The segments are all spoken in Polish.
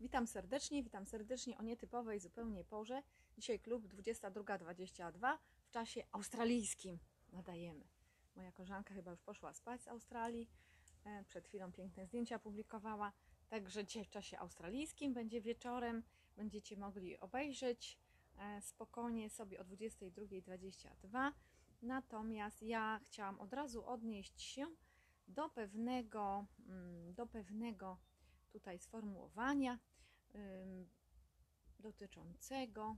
Witam serdecznie, witam serdecznie o nietypowej zupełnie porze. Dzisiaj klub 22.22 w czasie australijskim nadajemy. Moja koleżanka chyba już poszła spać z Australii. E, Przed chwilą piękne zdjęcia publikowała. Także dzisiaj w czasie australijskim będzie wieczorem. Będziecie mogli obejrzeć e, spokojnie sobie o 22.22. Natomiast ja chciałam od razu odnieść się do pewnego, mm, do pewnego tutaj sformułowania dotyczącego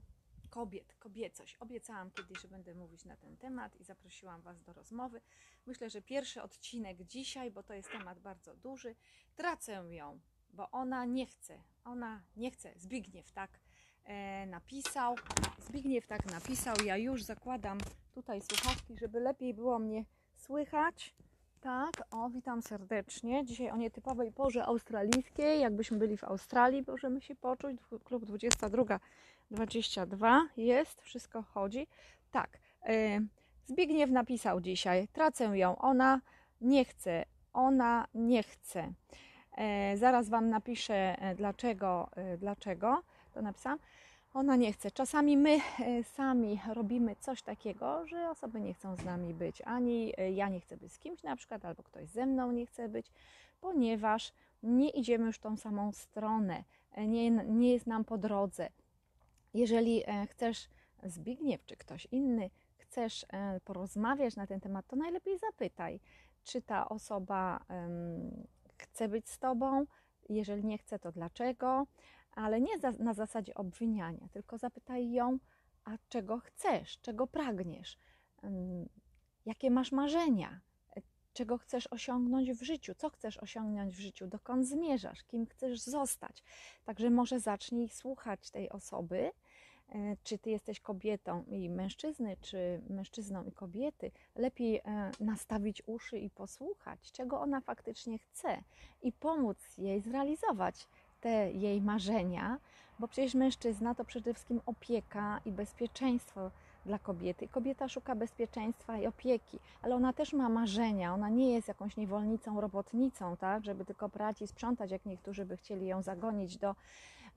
kobiet, kobiecość. Obiecałam kiedyś, że będę mówić na ten temat i zaprosiłam Was do rozmowy. Myślę, że pierwszy odcinek dzisiaj, bo to jest temat bardzo duży, tracę ją, bo ona nie chce, ona nie chce. Zbigniew tak e, napisał, Zbigniew tak napisał, ja już zakładam tutaj słuchawki, żeby lepiej było mnie słychać. Tak, o, witam serdecznie. Dzisiaj o nietypowej porze australijskiej. Jakbyśmy byli w Australii, możemy się poczuć. Klub 22.22 jest, wszystko chodzi. Tak, e, Zbigniew napisał dzisiaj, tracę ją, ona nie chce, ona nie chce. E, zaraz Wam napiszę e, dlaczego, dlaczego to napisałam. Ona nie chce. Czasami my e, sami robimy coś takiego, że osoby nie chcą z nami być. Ani e, ja nie chcę być z kimś na przykład, albo ktoś ze mną nie chce być, ponieważ nie idziemy już tą samą stronę. E, Nie, nie jest nam po drodze. Jeżeli chcesz, Zbigniew czy ktoś inny, chcesz porozmawiać na ten temat, to najlepiej zapytaj, czy ta osoba chce być z tobą. Jeżeli nie chce, to dlaczego? Ale nie za, na zasadzie obwiniania, tylko zapytaj ją, a czego chcesz, czego pragniesz, jakie masz marzenia, czego chcesz osiągnąć w życiu, co chcesz osiągnąć w życiu, dokąd zmierzasz, kim chcesz zostać. Także może zacznij słuchać tej osoby, e, czy ty jesteś kobietą i mężczyzny, czy mężczyzną i kobiety, lepiej e, nastawić uszy i posłuchać, czego ona faktycznie chce i pomóc jej zrealizować te jej marzenia, bo przecież mężczyzna to przede wszystkim opieka i bezpieczeństwo dla kobiety. Kobieta szuka bezpieczeństwa i opieki, ale ona też ma marzenia. Ona nie jest jakąś niewolnicą, robotnicą, tak, żeby tylko prać i sprzątać, jak niektórzy by chcieli ją zagonić do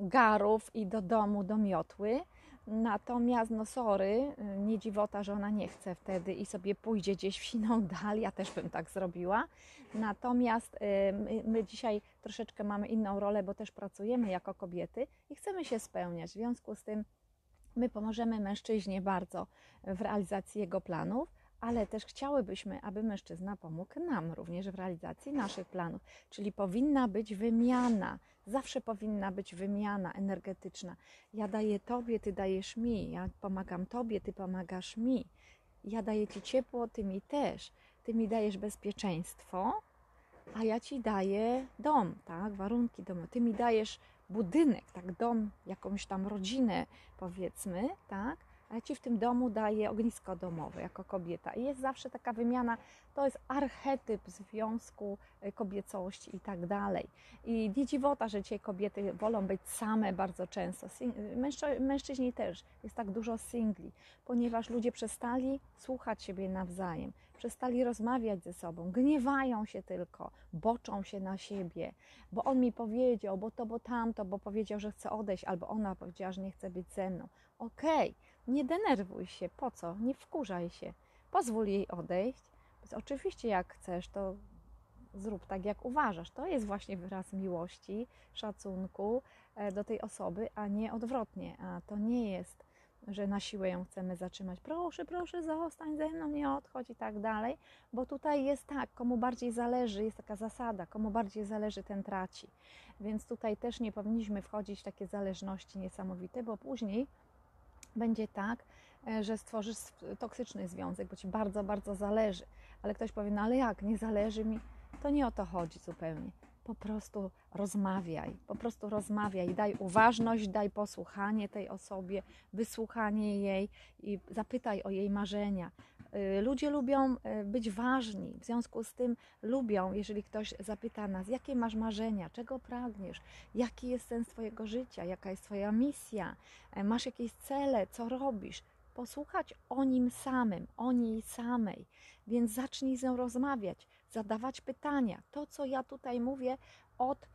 garów i do domu, do miotły. Natomiast, no sorry, nie dziwota, że ona nie chce wtedy i sobie pójdzie gdzieś w siną dal. Ja też bym tak zrobiła. Natomiast y, my, my dzisiaj troszeczkę mamy inną rolę, bo też pracujemy jako kobiety i chcemy się spełniać. W związku z tym my pomożemy mężczyźnie bardzo w realizacji jego planów, ale też chciałybyśmy, aby mężczyzna pomógł nam również w realizacji naszych planów. Czyli powinna być wymiana, zawsze powinna być wymiana energetyczna. Ja daję tobie, ty dajesz mi, ja pomagam tobie, ty pomagasz mi. Ja daję ci ciepło, ty mi też. Ty mi dajesz bezpieczeństwo, a ja ci daję dom, tak, warunki domu. Ty mi dajesz budynek, tak, dom, jakąś tam rodzinę, powiedzmy, tak, a ja ci w tym domu daję ognisko domowe jako kobieta. I jest zawsze taka wymiana, to jest archetyp związku, y, kobiecości i tak dalej. I dziwota, że dzisiaj kobiety wolą być same bardzo często. Mężczyźni też. Jest tak dużo singli, ponieważ ludzie przestali słuchać siebie nawzajem, przestali rozmawiać ze sobą, gniewają się tylko, boczą się na siebie, bo on mi powiedział, bo to, bo tamto, bo powiedział, że chce odejść, albo ona powiedziała, że nie chce być ze mną. Okej, nie denerwuj się, po co? Nie wkurzaj się. Pozwól jej odejść. Oczywiście, jak chcesz, to zrób tak, jak uważasz. To jest właśnie wyraz miłości, szacunku e, do tej osoby, a nie odwrotnie. A to nie jest, że na siłę ją chcemy zatrzymać. Proszę, proszę, zostań ze mną, nie odchodź i tak dalej, bo tutaj jest tak, komu bardziej zależy, jest taka zasada, komu bardziej zależy, ten traci. Więc tutaj też nie powinniśmy wchodzić w takie zależności niesamowite, bo później będzie tak, e, że stworzysz toksyczny związek, bo ci bardzo, bardzo zależy. Ale ktoś powie, no ale jak, nie zależy mi? To nie o to chodzi zupełnie. Po prostu rozmawiaj, po prostu rozmawiaj, daj uważność, daj posłuchanie tej osobie, wysłuchanie jej i zapytaj o jej marzenia. Y, Ludzie lubią y, być ważni, w związku z tym lubią, jeżeli ktoś zapyta nas, jakie masz marzenia, czego pragniesz, jaki jest sens Twojego życia, jaka jest Twoja misja, e, masz jakieś cele, co robisz. Posłuchać o nim samym, o niej samej, więc zacznij z nią rozmawiać, zadawać pytania. To, co ja tutaj mówię, od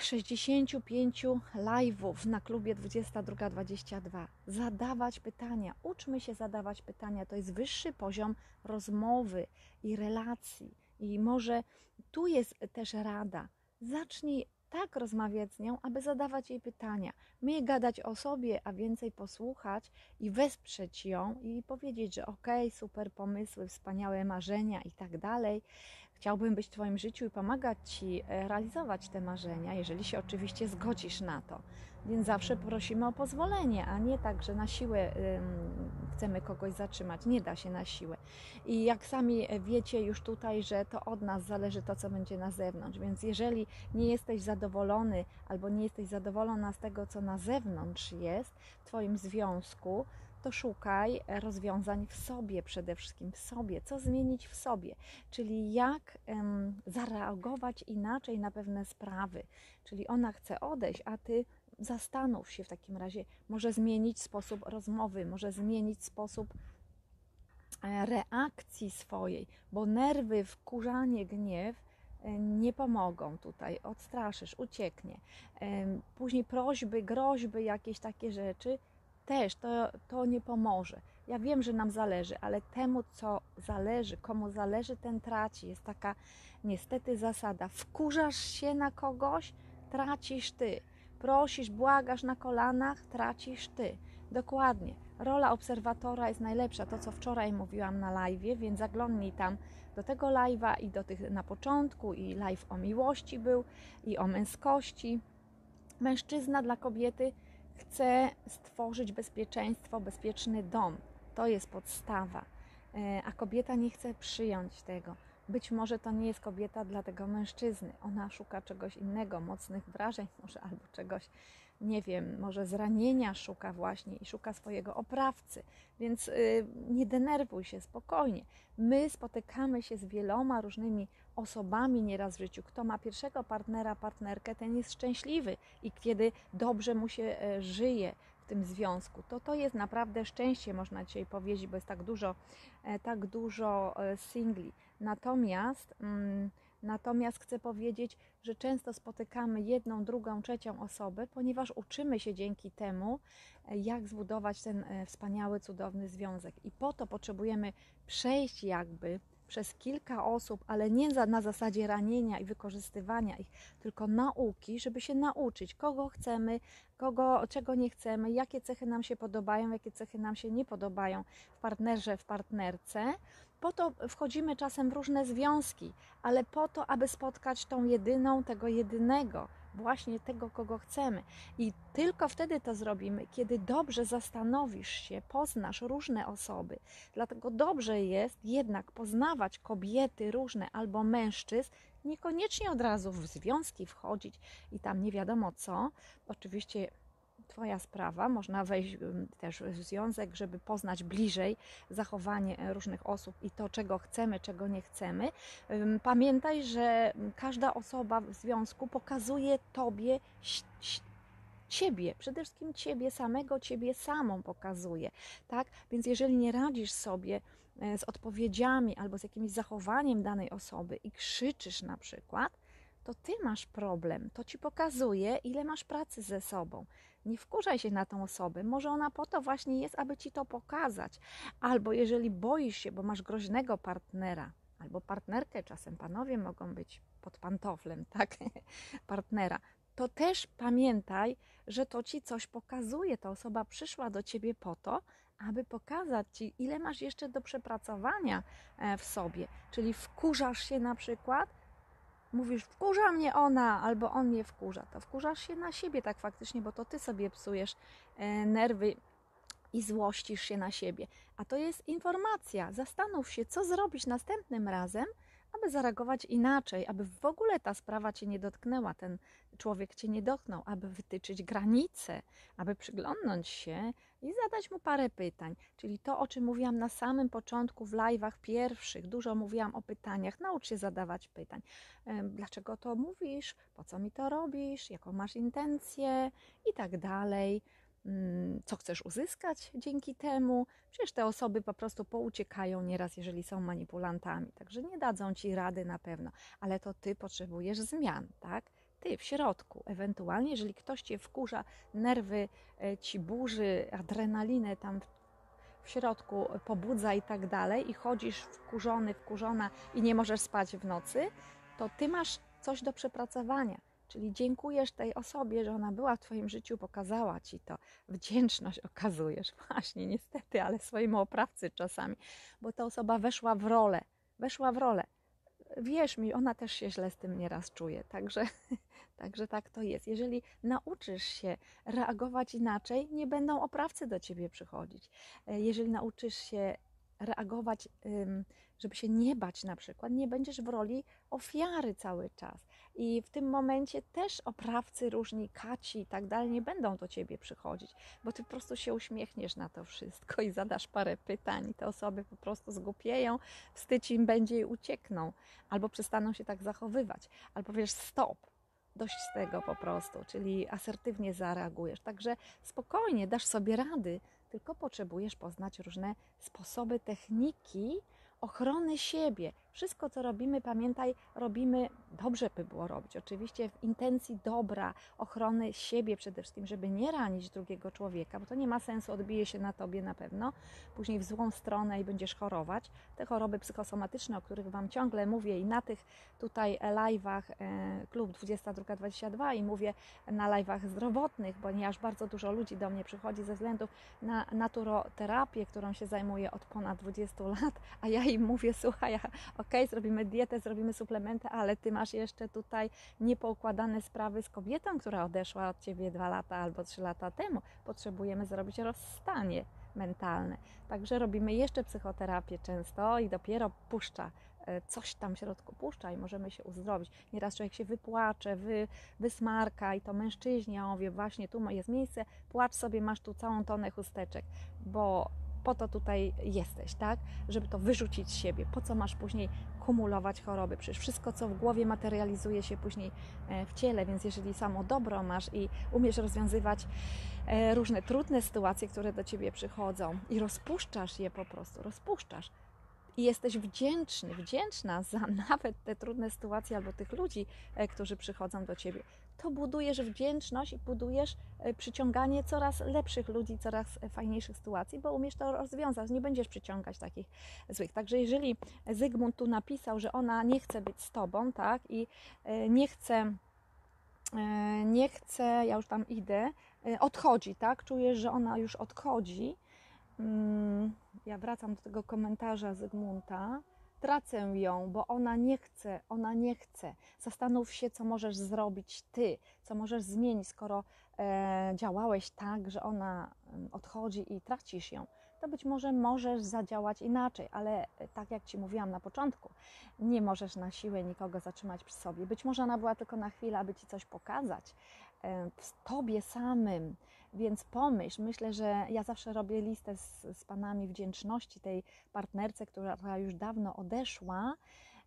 65 live'ów na klubie 2222. Zadawać pytania. Uczmy się zadawać pytania. To jest wyższy poziom rozmowy i relacji. I może tu jest też rada. Zacznij tak rozmawiać z nią, aby zadawać jej pytania. Mniej gadać o sobie, a więcej posłuchać i wesprzeć ją i powiedzieć, że okej, okay, super pomysły, wspaniałe marzenia i tak dalej. Chciałbym być w Twoim życiu i pomagać Ci e, realizować te marzenia, jeżeli się oczywiście zgodzisz na to. Więc zawsze prosimy o pozwolenie, a nie tak, że na siłę chcemy kogoś zatrzymać. Nie da się na siłę. I jak sami wiecie już tutaj, że to od nas zależy to, co będzie na zewnątrz. Więc jeżeli nie jesteś zadowolony albo nie jesteś zadowolona z tego, co na zewnątrz jest w Twoim związku, to szukaj rozwiązań w sobie, przede wszystkim w sobie, co zmienić w sobie, czyli jak um, zareagować inaczej na pewne sprawy. Czyli ona chce odejść, a ty zastanów się w takim razie, może zmienić sposób rozmowy, może zmienić sposób e, reakcji swojej, bo nerwy, wkurzanie, gniew e, nie pomogą tutaj, odstraszysz, ucieknie. Później prośby, groźby, jakieś takie rzeczy też to, to nie pomoże. Ja wiem, że nam zależy, ale temu, co zależy, komu zależy, ten traci. Jest taka niestety zasada. Wkurzasz się na kogoś, tracisz ty. Prosisz, błagasz na kolanach, tracisz ty. Dokładnie. Rola obserwatora jest najlepsza. To, co wczoraj mówiłam na live, więc zaglądnij tam do tego live'a i do tych na początku, i live o miłości był, i o męskości. Mężczyzna dla kobiety chce stworzyć bezpieczeństwo, bezpieczny dom. To jest podstawa. E, a kobieta nie chce przyjąć tego. Być może to nie jest kobieta dla tego mężczyzny. Ona szuka czegoś innego, mocnych wrażeń, może albo czegoś, nie wiem, może zranienia szuka właśnie i szuka swojego oprawcy. Więc yy, nie denerwuj się, spokojnie. My spotykamy się z wieloma różnymi osobami nieraz w życiu. Kto ma pierwszego partnera, partnerkę, ten jest szczęśliwy i kiedy dobrze mu się e, żyje w tym związku, to to jest naprawdę szczęście, można dzisiaj powiedzieć, bo jest tak dużo, e, tak dużo e, singli. Natomiast, mm, natomiast chcę powiedzieć, że często spotykamy jedną, drugą, trzecią osobę, ponieważ uczymy się dzięki temu, jak zbudować ten wspaniały, cudowny związek. I po to potrzebujemy przejść jakby przez kilka osób, ale nie za, na zasadzie ranienia i wykorzystywania ich, tylko nauki, żeby się nauczyć, kogo chcemy, kogo, czego nie chcemy, jakie cechy nam się podobają, jakie cechy nam się nie podobają w partnerze, w partnerce. Po to wchodzimy czasem w różne związki, ale po to, aby spotkać tą jedyną, tego jedynego właśnie tego, kogo chcemy. I tylko wtedy to zrobimy, kiedy dobrze zastanowisz się, poznasz różne osoby. Dlatego dobrze jest jednak poznawać kobiety różne albo mężczyzn, niekoniecznie od razu w związki wchodzić i tam nie wiadomo co. Oczywiście Twoja sprawa. Można wejść też w związek, żeby poznać bliżej zachowanie e, różnych osób i to, czego chcemy, czego nie chcemy. Pamiętaj, że każda osoba w związku pokazuje Tobie Ciebie, przede wszystkim Ciebie samego, Ciebie samą pokazuje, tak? Więc jeżeli nie radzisz sobie e, z odpowiedziami albo z jakimś zachowaniem danej osoby i krzyczysz na przykład, to Ty masz problem. To Ci pokazuje, ile masz pracy ze sobą. Nie wkurzaj się na tą osobę. Może ona po to właśnie jest, aby ci to pokazać. Albo jeżeli boisz się, bo masz groźnego partnera, albo partnerkę, czasem panowie mogą być pod pantoflem, tak? Partnera. To też pamiętaj, że to ci coś pokazuje. Ta osoba przyszła do ciebie po to, aby pokazać ci, ile masz jeszcze do przepracowania e, w sobie. Czyli wkurzasz się na przykład, mówisz, wkurza mnie ona, albo on mnie wkurza, to wkurzasz się na siebie tak faktycznie, bo to ty sobie psujesz e, nerwy i złościsz się na siebie. A to jest informacja. Zastanów się, co zrobić następnym razem, aby zareagować inaczej, aby w ogóle ta sprawa cię nie dotknęła, ten człowiek cię nie dotknął, aby wytyczyć granice, aby przyglądnąć się i zadać mu parę pytań. Czyli to, o czym mówiłam na samym początku w live'ach pierwszych, dużo mówiłam o pytaniach. Naucz się zadawać pytań. Dlaczego to mówisz? Po co mi to robisz? Jaką masz intencję? I tak dalej. Mm, co chcesz uzyskać dzięki temu. Przecież te osoby po prostu pouciekają nieraz, jeżeli są manipulantami, także nie dadzą ci rady na pewno, ale to ty potrzebujesz zmian, tak? ty w środku. Ewentualnie, jeżeli ktoś cię wkurza, nerwy e, ci burzy, adrenalinę tam w środku pobudza i tak dalej, i chodzisz wkurzony, wkurzona i nie możesz spać w nocy, to ty masz coś do przepracowania. Czyli dziękujesz tej osobie, że ona była w Twoim życiu, pokazała Ci to. Wdzięczność okazujesz, właśnie, niestety, ale swojemu oprawcy czasami, bo ta osoba weszła w rolę, weszła w rolę. Wierz mi, ona też się źle z tym nieraz czuje, także, także tak to jest. Jeżeli nauczysz się reagować inaczej, nie będą oprawcy do Ciebie przychodzić. E, jeżeli nauczysz się reagować, żeby się nie bać na przykład, nie będziesz w roli ofiary cały czas. I w tym momencie też oprawcy różni, kaci i tak dalej nie będą do ciebie przychodzić, bo ty po prostu się uśmiechniesz na to wszystko i zadasz parę pytań i te osoby po prostu zgupieją, wstydź im będzie i uciekną, albo przestaną się tak zachowywać, albo wiesz stop, dość z tego po prostu, czyli asertywnie zareagujesz. Także spokojnie dasz sobie rady, tylko potrzebujesz poznać różne sposoby, techniki, ochrony siebie. Wszystko, co robimy, pamiętaj, robimy, dobrze by było robić, oczywiście w intencji dobra, ochrony siebie przede wszystkim, żeby nie ranić drugiego człowieka, bo to nie ma sensu, odbije się na tobie na pewno, później w złą stronę i będziesz chorować. Te choroby psychosomatyczne, o których Wam ciągle mówię i na tych tutaj live'ach e, klub 2222 i mówię na live'ach zdrowotnych, ponieważ bardzo dużo ludzi do mnie przychodzi ze względu na naturoterapię, którą się zajmuję od ponad 20 lat, a ja im mówię, słuchaj, ok, zrobimy dietę, zrobimy suplementy, ale ty masz jeszcze tutaj niepoukładane sprawy z kobietą, która odeszła od ciebie dwa lata albo trzy lata temu. Potrzebujemy zrobić rozstanie mentalne. Także robimy jeszcze psychoterapię często i dopiero puszcza e, coś tam w środku puszcza i możemy się uzdrowić. Nieraz człowiek się wypłacze, wy, wysmarka i to mężczyźni, a on wie właśnie tu jest miejsce, płacz sobie, masz tu całą tonę chusteczek, bo po to tutaj jesteś, tak? Żeby to wyrzucić z siebie. Po co masz później kumulować choroby? Przecież wszystko, co w głowie materializuje się później e, w ciele, więc jeżeli samo dobro masz i umiesz rozwiązywać e, różne trudne sytuacje, które do ciebie przychodzą i rozpuszczasz je po prostu, rozpuszczasz, i jesteś wdzięczny, wdzięczna za nawet te trudne sytuacje albo tych ludzi, e, którzy przychodzą do ciebie, to budujesz wdzięczność i budujesz e, przyciąganie coraz lepszych ludzi, coraz fajniejszych sytuacji, bo umiesz to rozwiązać, nie będziesz przyciągać takich złych. Także jeżeli Zygmunt tu napisał, że ona nie chce być z tobą, tak, i e, nie chce nie chce, ja już tam idę, odchodzi, tak? Czujesz, że ona już odchodzi, Mm, ja wracam do tego komentarza Zygmunta, tracę ją, bo ona nie chce, ona nie chce. Zastanów się, co możesz zrobić ty, co możesz zmienić, skoro e, działałeś tak, że ona odchodzi i tracisz ją. To być może możesz zadziałać inaczej, ale e, tak jak Ci mówiłam na początku, nie możesz na siłę nikogo zatrzymać przy sobie. Być może ona była tylko na chwilę, aby Ci coś pokazać e, w Tobie samym, więc pomyśl, myślę, że ja zawsze robię listę z, z panami wdzięczności tej partnerce, która już dawno odeszła,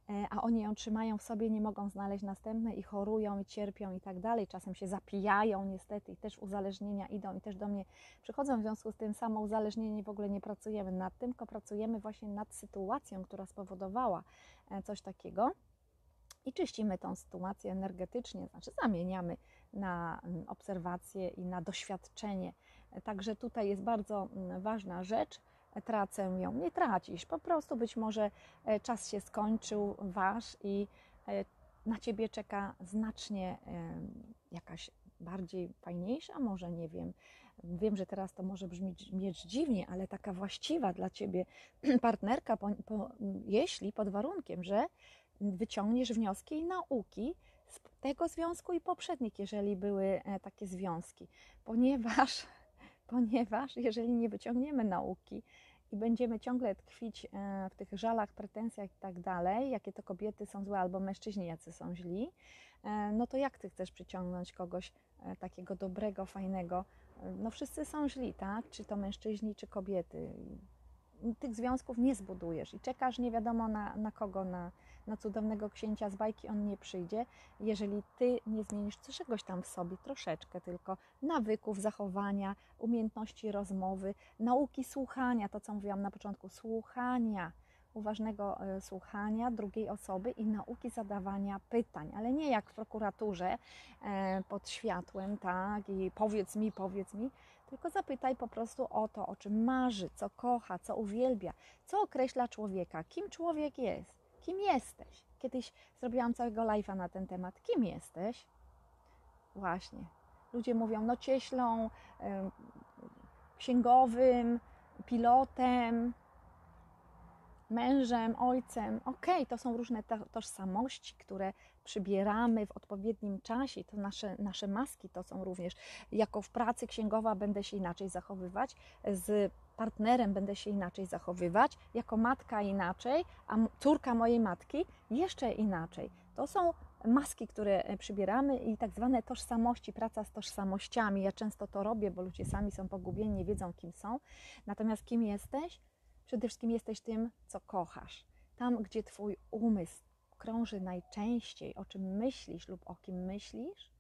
e, a oni ją trzymają w sobie, nie mogą znaleźć następnej i chorują i cierpią i tak dalej. Czasem się zapijają niestety i też uzależnienia idą i też do mnie przychodzą. W związku z tym samo uzależnienie w ogóle nie pracujemy nad tym, tylko pracujemy właśnie nad sytuacją, która spowodowała e, coś takiego i czyścimy tą sytuację energetycznie, znaczy zamieniamy na mm, obserwację i na doświadczenie. Także tutaj jest bardzo mm, ważna rzecz. Tracę ją, nie tracisz, po prostu być może e, czas się skończył, wasz i e, na ciebie czeka znacznie jakaś bardziej fajniejsza, może nie wiem. Wiem, że teraz to może brzmieć mieć dziwnie, ale taka właściwa dla ciebie partnerka, po, po, jeśli pod warunkiem, że wyciągniesz wnioski i nauki z tego związku i poprzednich, jeżeli były e, takie związki, ponieważ, ponieważ jeżeli nie wyciągniemy nauki i będziemy ciągle tkwić e, w tych żalach, pretensjach i tak dalej, jakie to kobiety są złe albo mężczyźni jacy są źli, e, no to jak ty chcesz przyciągnąć kogoś takiego dobrego, fajnego? No wszyscy są źli, tak? Czy to mężczyźni, czy kobiety. Tych związków nie zbudujesz i czekasz nie wiadomo na, na kogo, na, na cudownego księcia z bajki on nie przyjdzie, jeżeli ty nie zmienisz czegoś tam w sobie, troszeczkę tylko nawyków, zachowania, umiejętności rozmowy, nauki słuchania, to co mówiłam na początku, słuchania, uważnego e, słuchania drugiej osoby i nauki zadawania pytań, ale nie jak w prokuraturze e, pod światłem, tak, i powiedz mi, powiedz mi, tylko zapytaj po prostu o to, o czym marzy, co kocha, co uwielbia, co określa człowieka, kim człowiek jest, kim jesteś. Kiedyś zrobiłam całego live'a na ten temat. Kim jesteś? Właśnie. Ludzie mówią, no cieślą, księgowym, pilotem, mężem, ojcem. Okej, okay, to są różne tożsamości, które przybieramy w odpowiednim czasie. To nasze, nasze maski to są również. Jako w pracy księgowa będę się inaczej zachowywać, z partnerem będę się inaczej zachowywać, jako matka inaczej, a córka mojej matki jeszcze inaczej. To są maski, które e, przybieramy i tak zwane tożsamości, praca z tożsamościami. Ja często to robię, bo ludzie sami są pogubieni, nie wiedzą kim są. Natomiast kim jesteś? Przede wszystkim jesteś tym, co kochasz. Tam, gdzie Twój umysł krąży najczęściej, o czym myślisz lub o kim myślisz,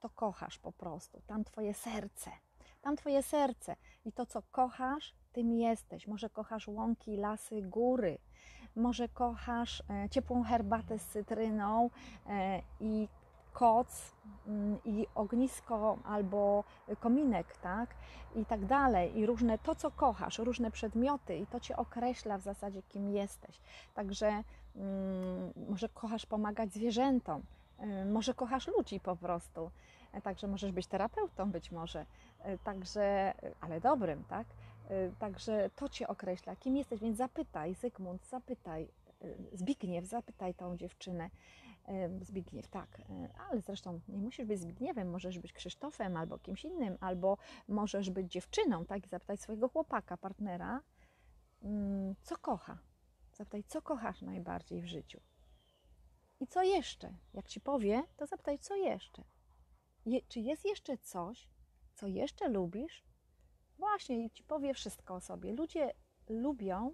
to kochasz po prostu. Tam Twoje serce. Tam Twoje serce i to, co kochasz, tym jesteś. Może kochasz łąki, lasy, góry. Może kochasz e, ciepłą herbatę z cytryną e, i koc mm, i ognisko albo kominek, tak? I tak dalej. I różne, to co kochasz, różne przedmioty i to Cię określa w zasadzie, kim jesteś. Także mm, może kochasz pomagać zwierzętom, y, może kochasz ludzi po prostu. E, także możesz być terapeutą być może. E, także, ale dobrym, tak? E, także to Cię określa, kim jesteś, więc zapytaj, Zygmunt, zapytaj, Zbigniew, zapytaj tą dziewczynę, Zbigniew, tak, e, ale zresztą nie musisz być Zbigniewem, możesz być Krzysztofem albo kimś innym, albo możesz być dziewczyną, tak, i zapytać swojego chłopaka, partnera, mm, co kocha. Zapytaj, co kochasz najbardziej w życiu. I co jeszcze? Jak ci powie, to zapytaj, co jeszcze. Je, czy jest jeszcze coś, co jeszcze lubisz? Właśnie, i ci powie wszystko o sobie. Ludzie lubią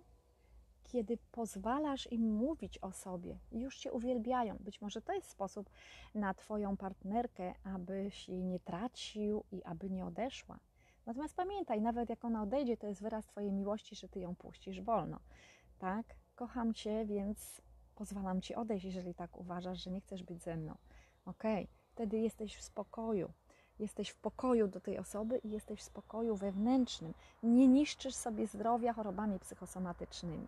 kiedy pozwalasz im mówić o sobie, już cię uwielbiają. Być może to jest sposób na Twoją partnerkę, abyś jej nie tracił i aby nie odeszła. Natomiast pamiętaj, nawet jak ona odejdzie, to jest wyraz Twojej miłości, że Ty ją puścisz wolno. Tak? Kocham Cię, więc pozwalam Ci odejść, jeżeli tak uważasz, że nie chcesz być ze mną. Ok, wtedy jesteś w spokoju jesteś w pokoju do tej osoby i jesteś w spokoju wewnętrznym. Nie niszczysz sobie zdrowia chorobami psychosomatycznymi.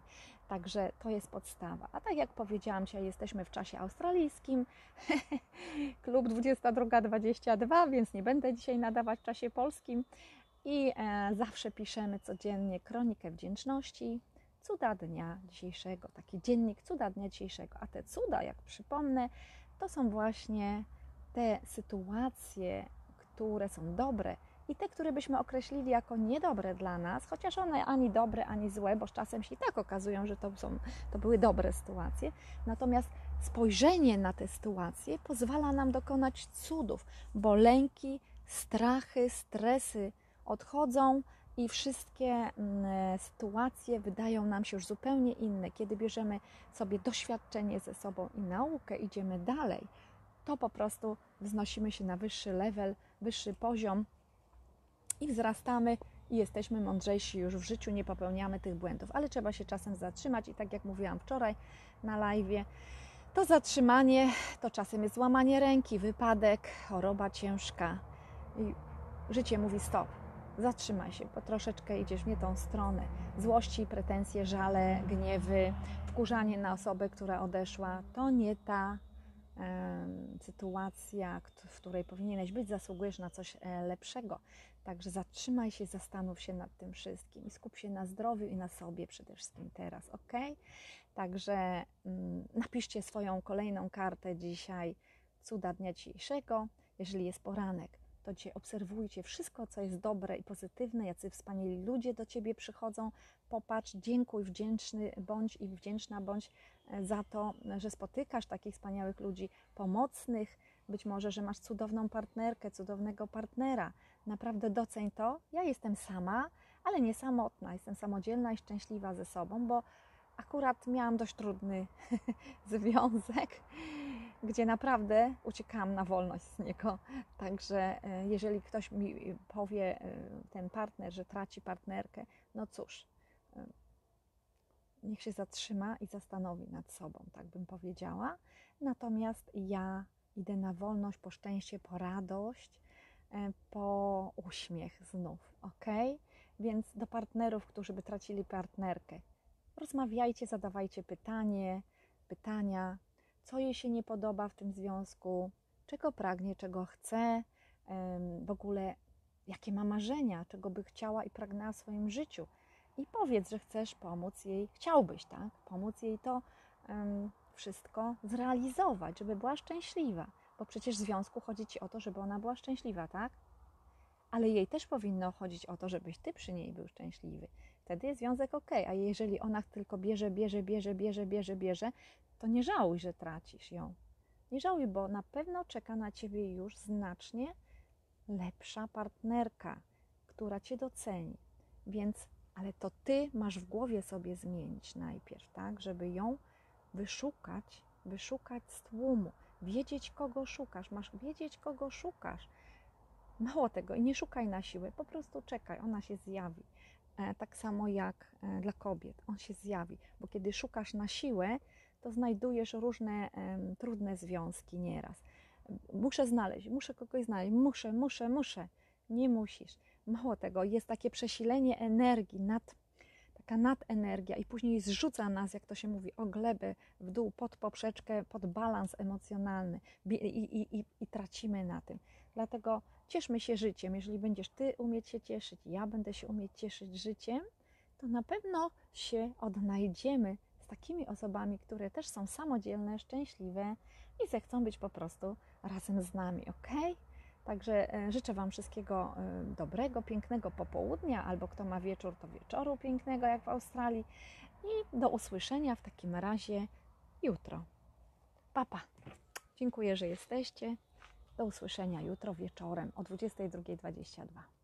Także to jest podstawa. A tak jak powiedziałam dzisiaj, jesteśmy w czasie australijskim, klub 22.22, więc nie będę dzisiaj nadawać w czasie polskim. I e, zawsze piszemy codziennie kronikę wdzięczności, cuda dnia dzisiejszego, taki dziennik cuda dnia dzisiejszego. A te cuda, jak przypomnę, to są właśnie te sytuacje, które są dobre i te, które byśmy określili jako niedobre dla nas, chociaż one ani dobre, ani złe, bo z czasem się i tak okazują, że to, są, to były dobre sytuacje. Natomiast spojrzenie na te sytuacje pozwala nam dokonać cudów, bo lęki, strachy, stresy odchodzą i wszystkie mm, sytuacje wydają nam się już zupełnie inne. Kiedy bierzemy sobie doświadczenie ze sobą i naukę, idziemy dalej, to po prostu wznosimy się na wyższy level wyższy poziom i wzrastamy i jesteśmy mądrzejsi już w życiu, nie popełniamy tych błędów, ale trzeba się czasem zatrzymać i tak jak mówiłam wczoraj na live, to zatrzymanie to czasem jest złamanie ręki, wypadek, choroba ciężka i życie mówi stop. Zatrzymaj się, bo troszeczkę idziesz w nie tą stronę. Złości, pretensje, żale, gniewy, wkurzanie na osobę, która odeszła, to nie ta sytuacja, w której powinieneś być, zasługujesz na coś e, lepszego. Także zatrzymaj się, zastanów się nad tym wszystkim i skup się na zdrowiu i na sobie przede wszystkim teraz, ok? Także mm, napiszcie swoją kolejną kartę dzisiaj, cuda dnia dzisiejszego. Jeżeli jest poranek, to Cię obserwujcie wszystko, co jest dobre i pozytywne, jacy wspaniali ludzie do Ciebie przychodzą. Popatrz, dziękuj, wdzięczny bądź i wdzięczna bądź za to, że spotykasz takich wspaniałych ludzi, pomocnych, być może, że masz cudowną partnerkę, cudownego partnera. Naprawdę doceń to. Ja jestem sama, ale nie samotna, jestem samodzielna i szczęśliwa ze sobą, bo akurat miałam dość trudny związek gdzie naprawdę uciekałam na wolność z niego. Także e, jeżeli ktoś mi powie, e, ten partner, że traci partnerkę, no cóż, niech się zatrzyma i zastanowi nad sobą, tak bym powiedziała. Natomiast ja idę na wolność, po szczęście, po radość, e, po uśmiech znów, ok? Więc do partnerów, którzy by tracili partnerkę, rozmawiajcie, zadawajcie pytanie, pytania, co jej się nie podoba w tym związku, czego pragnie, czego chce, w ogóle jakie ma marzenia, czego by chciała i pragnęła w swoim życiu. I powiedz, że chcesz pomóc jej, chciałbyś, tak? Pomóc jej to um, wszystko zrealizować, żeby była szczęśliwa. Bo przecież w związku chodzi ci o to, żeby ona była szczęśliwa, tak? Ale jej też powinno chodzić o to, żebyś ty przy niej był szczęśliwy. Wtedy jest związek ok. A jeżeli ona tylko bierze, bierze, bierze, bierze, bierze, bierze, to nie żałuj, że tracisz ją. Nie żałuj, bo na pewno czeka na ciebie już znacznie lepsza partnerka, która cię doceni. Więc, ale to ty masz w głowie sobie zmienić najpierw, tak, żeby ją wyszukać, wyszukać z tłumu, wiedzieć kogo szukasz, masz wiedzieć kogo szukasz. Mało tego, i nie szukaj na siłę, po prostu czekaj, ona się zjawi. E, tak samo jak e, dla kobiet, on się zjawi, bo kiedy szukasz na siłę, to znajdujesz różne trudne związki nieraz. Muszę znaleźć, muszę kogoś znaleźć, muszę, muszę, muszę. Nie musisz. Mało tego, jest takie przesilenie energii, nad, taka nadenergia i później zrzuca nas, jak to się mówi, o glebę w dół, pod poprzeczkę, pod balans emocjonalny i, i, i, i tracimy na tym. Dlatego cieszmy się życiem. Jeżeli będziesz Ty umieć się cieszyć, ja będę się umieć cieszyć życiem, to na pewno się odnajdziemy z takimi osobami, które też są samodzielne, szczęśliwe i zechcą być po prostu razem z nami, ok? Także e, życzę Wam wszystkiego e, dobrego, pięknego popołudnia, albo kto ma wieczór, to wieczoru pięknego, jak w Australii. I do usłyszenia w takim razie jutro. Papa. Dziękuję, że jesteście. Do usłyszenia jutro wieczorem o 22.22.